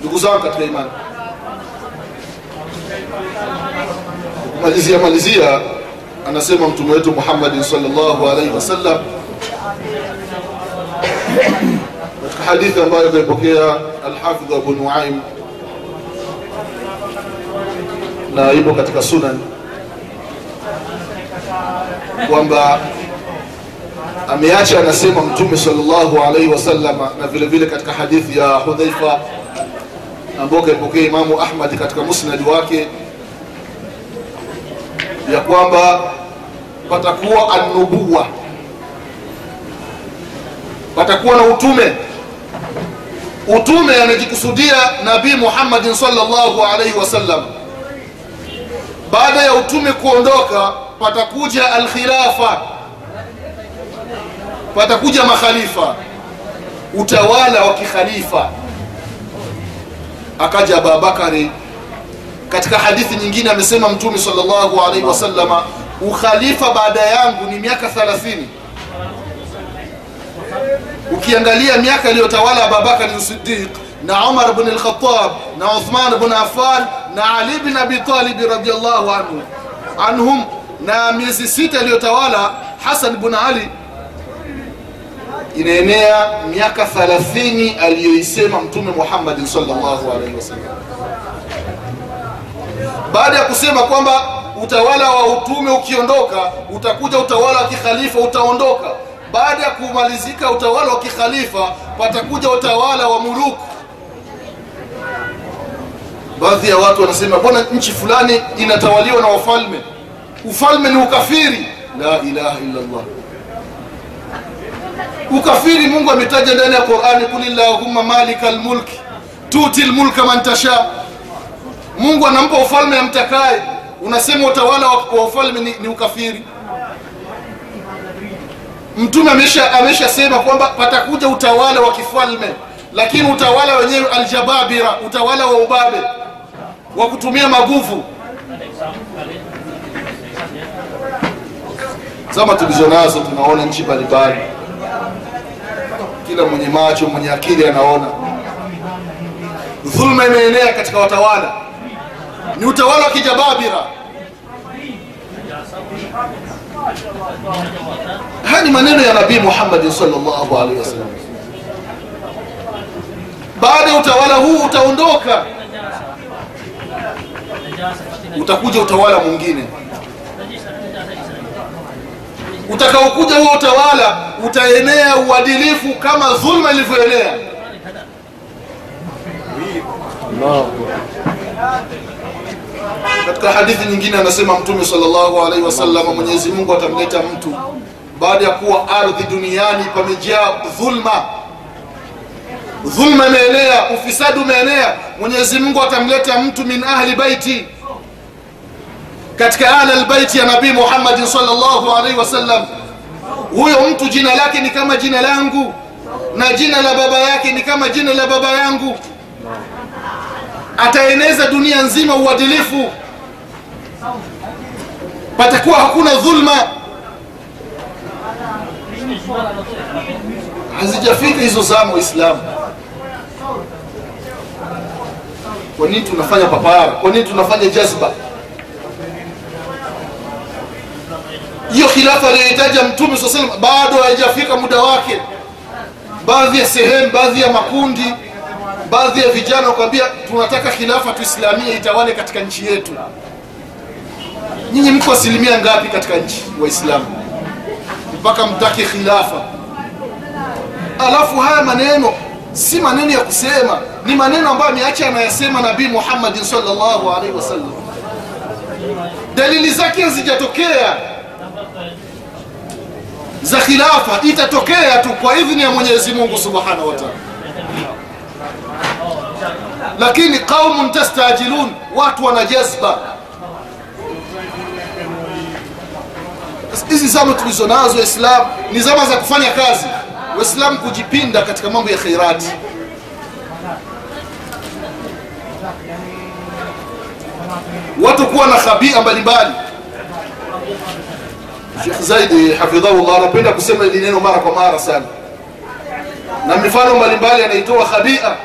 ndugu zangu katika imani. Kumalizia malizia anasema mtume wetu muhammadin salllahu alaihi wasallam katika hadithi ambayo kaipokea alhafidhu abu nuaim na ipo katika sunan kwamba ameacha anasema mtume salllahu alaihi wasallama na vile vile katika hadithi ya hudhaifa ambao kaipokea imamu ahmadi katika musnadi wake ya kwamba patakuwa annubuwa patakuwa na utume. Utume anajikusudia nabii muhammadin salllahu alaihi wasallam baada ya utume kuondoka patakuja alkhilafa patakuja makhalifa utawala wa kikhalifa akaja ababakari katika hadithi nyingine amesema mtume salllahu alaihi wasallama ukhalifa baada yangu ni miaka 30 ukiangalia miaka iliyotawala ababakari sidiq na umar bn lkhatab na uthman bn affan na ali bn abi talibi radiallahu anhu anhum na miezi sita iliyotawala hasan bn ali inaenea miaka 30 aliyoisema mtume muhammadin salllahu alaihi wasallam. Baada ya kusema kwamba utawala wa utume ukiondoka utakuja utawala wa kikhalifa utaondoka. Baada ya kumalizika utawala wa kikhalifa patakuja utawala wa muluku. Baadhi ya watu wanasema mbona nchi fulani inatawaliwa na wafalme? Ufalme ni ukafiri. La ilaha illa llah ukafiri mungu ametaja ndani ya qurani kulillahuma malika lmulki tuti lmulka man tasha. Mungu anampa ufalme amtakaye. Unasema utawala wa ufalme ni, ni ukafiri. Mtume amesha ameshasema kwamba patakuja utawala wa kifalme lakini utawala wenyewe aljababira utawala wa ubabe wa kutumia maguvu. Zama tulizo nazo tunaona nchi mbalimbali kila mwenye macho mwenye akili anaona. Dhulma imeenea katika watawala. Ni utawala wa kijababira. Haya ni maneno ya nabii muhammadin salllahu alaihi wasallam. Baada ya utawala huu utaondoka. Utakuja utawala mwingine utakaokuja huo utawala utaenea uadilifu kama dhulma ilivyoenea. Katika hadithi nyingine anasema mtume salllahu alaihi wasallam mwenyezi mungu atamleta mtu. Baada ya kuwa ardhi duniani pamejaa dhulma dhulma imeenea ufisadi umeenea mwenyezi mungu atamleta mtu min ahli baiti katika albaiti ya nabii muhammadin salllahu alaihi wasallam. Huyo mtu jina lake ni kama jina langu na jina la baba yake ni kama jina la baba yangu. Ataeneza dunia nzima uadilifu. Patakuwa hakuna dhulma. Hazijafika hizo zama waislamu kwa nini tunafanya papara? Kwa nini tunafanya jazba hiyo khilafa aliyohitaja mtume saa salam bado haijafika muda wake. Baadhi ya sehemu baadhi ya makundi baadhi ya vijana wakwambia tunataka khilafa tuislamia itawale katika nchi yetu. Nyinyi mko asilimia ngapi katika nchi waislamu? Mpaka mtake khilafa. Alafu haya maneno si maneno ya kusema ni maneno ambayo ameacha anayasema nabii muhammadin salllahu alaihi wasallam. Dalili zake hazijatokea za khilafa itatokea tu kwa idhini ya mwenyezi mungu subhanahu wa lakini qaumun tastajilun watu wana jazba. Hizi zama tulizo nazo Islam ni zama za kufanya kazi. Waislamu kujipinda katika mambo ya khairati watu kuwa na khabia mbalimbali Sheikh Zaidi hafidhahullah anapenda kusema hili neno mara kwa mara sana, na mifano mbalimbali anaitoa khabia.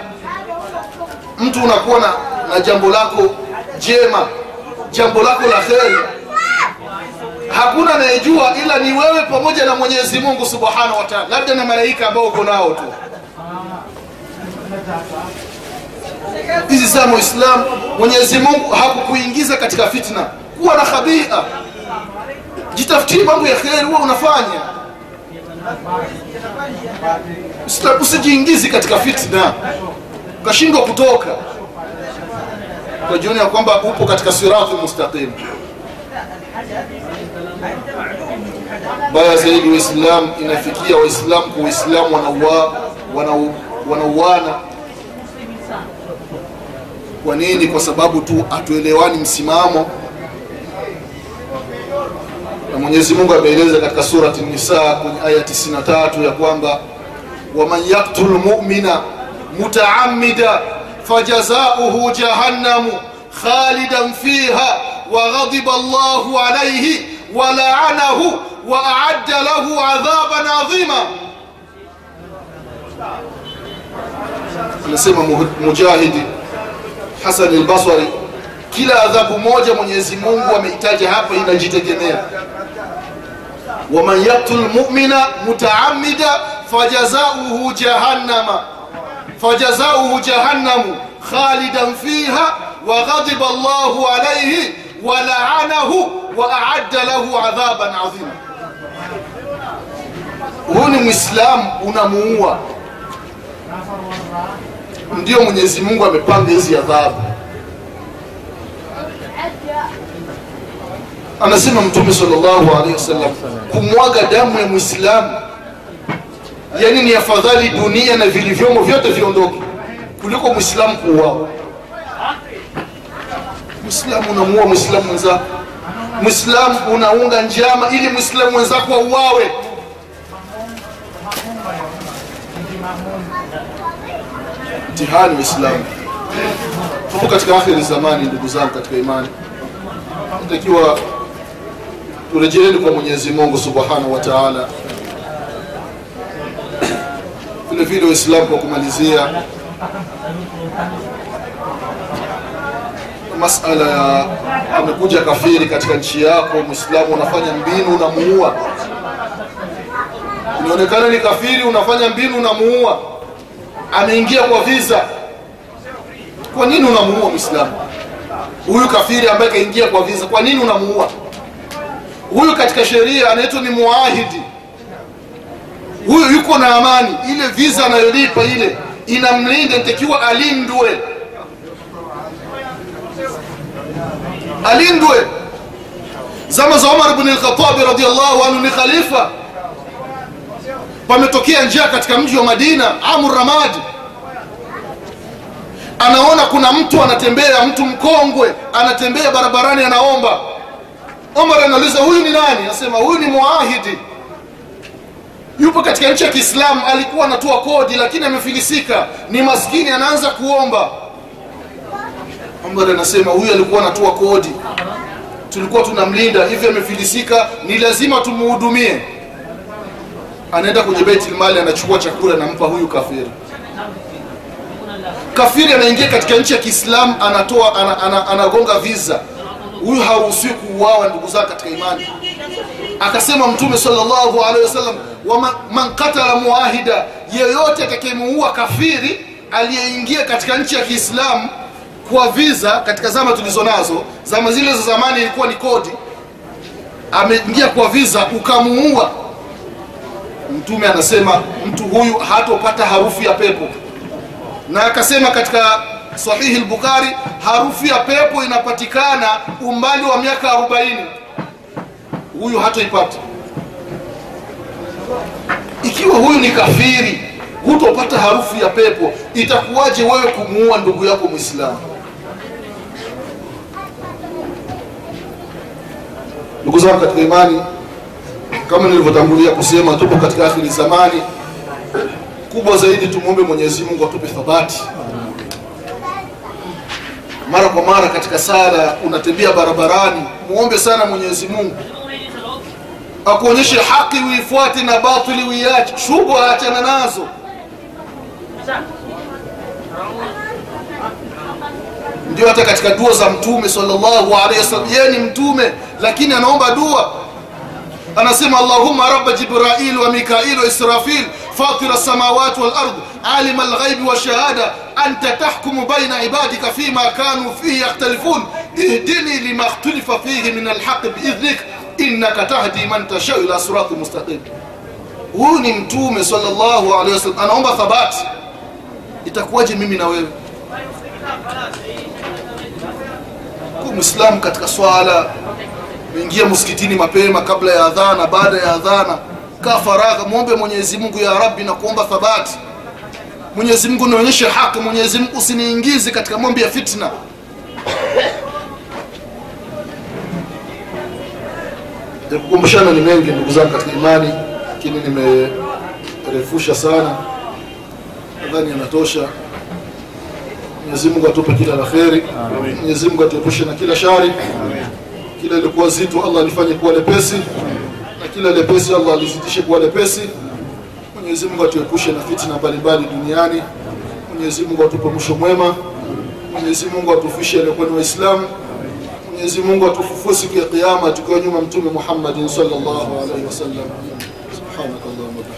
mtu unakuwa na, na jambo lako jema jambo lako la kheri. Hakuna anayejua ila ni wewe pamoja na mwenyezi mungu subhanahu wa labda na malaika ambao uko nao tu. Hizi za muislam mwenyezi mungu hakukuingiza katika fitna. Kuwa na khabia jitafutie mambo ya kheri huwa unafanya. Usijiingizi katika fitna. Ukashindwa kutoka. Ukajiona ya kwamba upo katika sirati mustaqim. Baya zaidi waislam inafikia waislam kwa waislamu wanauana. Wana, kwa nini? Kwa sababu tu hatuelewani msimamo na mwenyezi mungu ameeleza katika surati nisa kwenye aya 93 ya kwamba waman yaktul mumina mutaamida fajazauhu jahannamu khalidan fiha waghadiba llahu alaihi walaanahu waaadda lahu adhaban adhima anasema mujahidi hasan albasari kila adhabu moja mwenyezi mungu ameitaja hapa inajitegemea waman yaktul mumina mutaamida fajazauhu jahannama fajazauhu jahannamu khalidan fiha waghadiba llahu alaihi walaanahu waaadda lahu adhaban adhima huyu ni mwislamu unamuua. Ndio mwenyezi mungu amepanga hizi adhabu anasema mtume salllahu alehi wasallam kumwaga damu ya mwislamu yani ni afadhali dunia na vilivyomo vyote viondoke kuliko mwislamu kuuawa. Mwislamu unamuua mwislamu mwenzako. Mwislamu unaunga njama ili mwislamu mwenzako auawe. Mtihani waislamu tupo katika akhiri zamani ndugu zangu katika imani. Natakiwa turejeeni kwa mwenyezi mungu subhanahu wa taala. Vile vile waislamu kwa kumalizia masala ya amekuja kafiri katika nchi yako mwislamu unafanya mbinu unamuua. Inaonekana ni kafiri unafanya mbinu unamuua. Ameingia kwa visa. Kwa nini unamuua mwislamu huyu kafiri ambaye kaingia kwa visa kwa nini unamuua huyu katika sheria anaitwa ni muahidi. Huyu yuko na amani. Ile visa anayolipa ile inamlinda ntakiwa alindwe. Alindwe. Zama za umar lkhatabi radiallahu anhu ni khalifa. Pametokea njia katika mji wa madina amu ramadi anaona kuna mtu anatembea mtu mkongwe anatembea barabarani anaomba omar anauliza huyu ni nani? Anasema huyu ni muahidi. Yupo katika nchi ya kiislamu alikuwa anatoa kodi lakini amefilisika. Ni maskini anaanza kuomba. Omar anasema huyu alikuwa anatoa kodi. Tulikuwa tunamlinda hivi amefilisika ni lazima tumuhudumie. Anaenda kwenye beitlmali mali anachukua chakula anampa huyu kafiri. Kafiri anaingia katika nchi ya kiislamu anatoa ana, ana, anagonga visa huyu haruhusiwi kuuawa ndugu zake katika imani. Akasema mtume salllahu alehi wasallam katala muahida yeyote atakayemuua kafiri aliyeingia katika nchi ya kiislamu kwa visa katika zama tulizo nazo zama zile za zamani ilikuwa ni kodi ameingia kwa visa ukamuua. Mtume anasema mtu huyu hatopata harufu ya pepo. Na akasema katika sahihi lbukhari harufu ya pepo inapatikana umbali wa miaka 40 huyu hataipata. ikiwa huyu ni kafiri hutopata harufu ya pepo itakuwaje wewe kumuua ndugu yako mwislamu ndugu zangu katika imani kama nilivyotangulia kusema tupo katika akhiri zamani. Kubwa zaidi tumwombe mwenyezi mungu atupe thabati mara kwa mara katika sala unatembea barabarani muombe sana mwenyezi mungu. Akuonyeshe haki uifuate na batili uiache shubha achana nazo. Ndio hata katika dua za mtume sallallahu alaihi wasallam yeye ni mtume lakini anaomba dua. Anasema allahumma rabba jibrail wa mikail wa israfil fatira السماوات والأرض عالم الغيب والشهادة أنت تحكم بين عبادك فيما كانوا فيه يختلفون. اهدني لما اختلف فيه من الحق بإذنك إنك تهدي من تشاء إلى صراط مستقيم. Huyu ni mtume sallallahu alaihi wasallam. Anaomba thabati. Itakuwaje mimi na wewe? Kwa muislamu katika swala umeingia msikitini mapema kabla ya adhana baada ya adhana kaa faragha mwombe mwenyezi mungu ya rabbi na kuomba thabati. Mwenyezi mungu nionyeshe haki. Mwenyezi mungu usiniingize katika mambo ya fitna. Kukumbushana ni mengi ndugu zangu katika imani lakini nimerefusha sana. Nadhani yanatosha. Mwenyezi mungu atupe kila la kheri. Mwenyezi mungu atuepushe na kila shari. Kila ilikuwa zito allah alifanye kuwa lepesi na kila lepesi allah alizidishe kuwa lepesi. Mwenyezi mungu atuepushe na fitina mbalimbali duniani. Mwenyezi mungu atupe mwisho mwema. Mwenyezi mungu atufishe aliokuwa ni waislamu. Mwenyezi mungu atufufue siku ya kiyama tukiwa nyuma mtume muhammadin sallallahu alaihi wasallam. Subhanaka allahumma wa bihamdika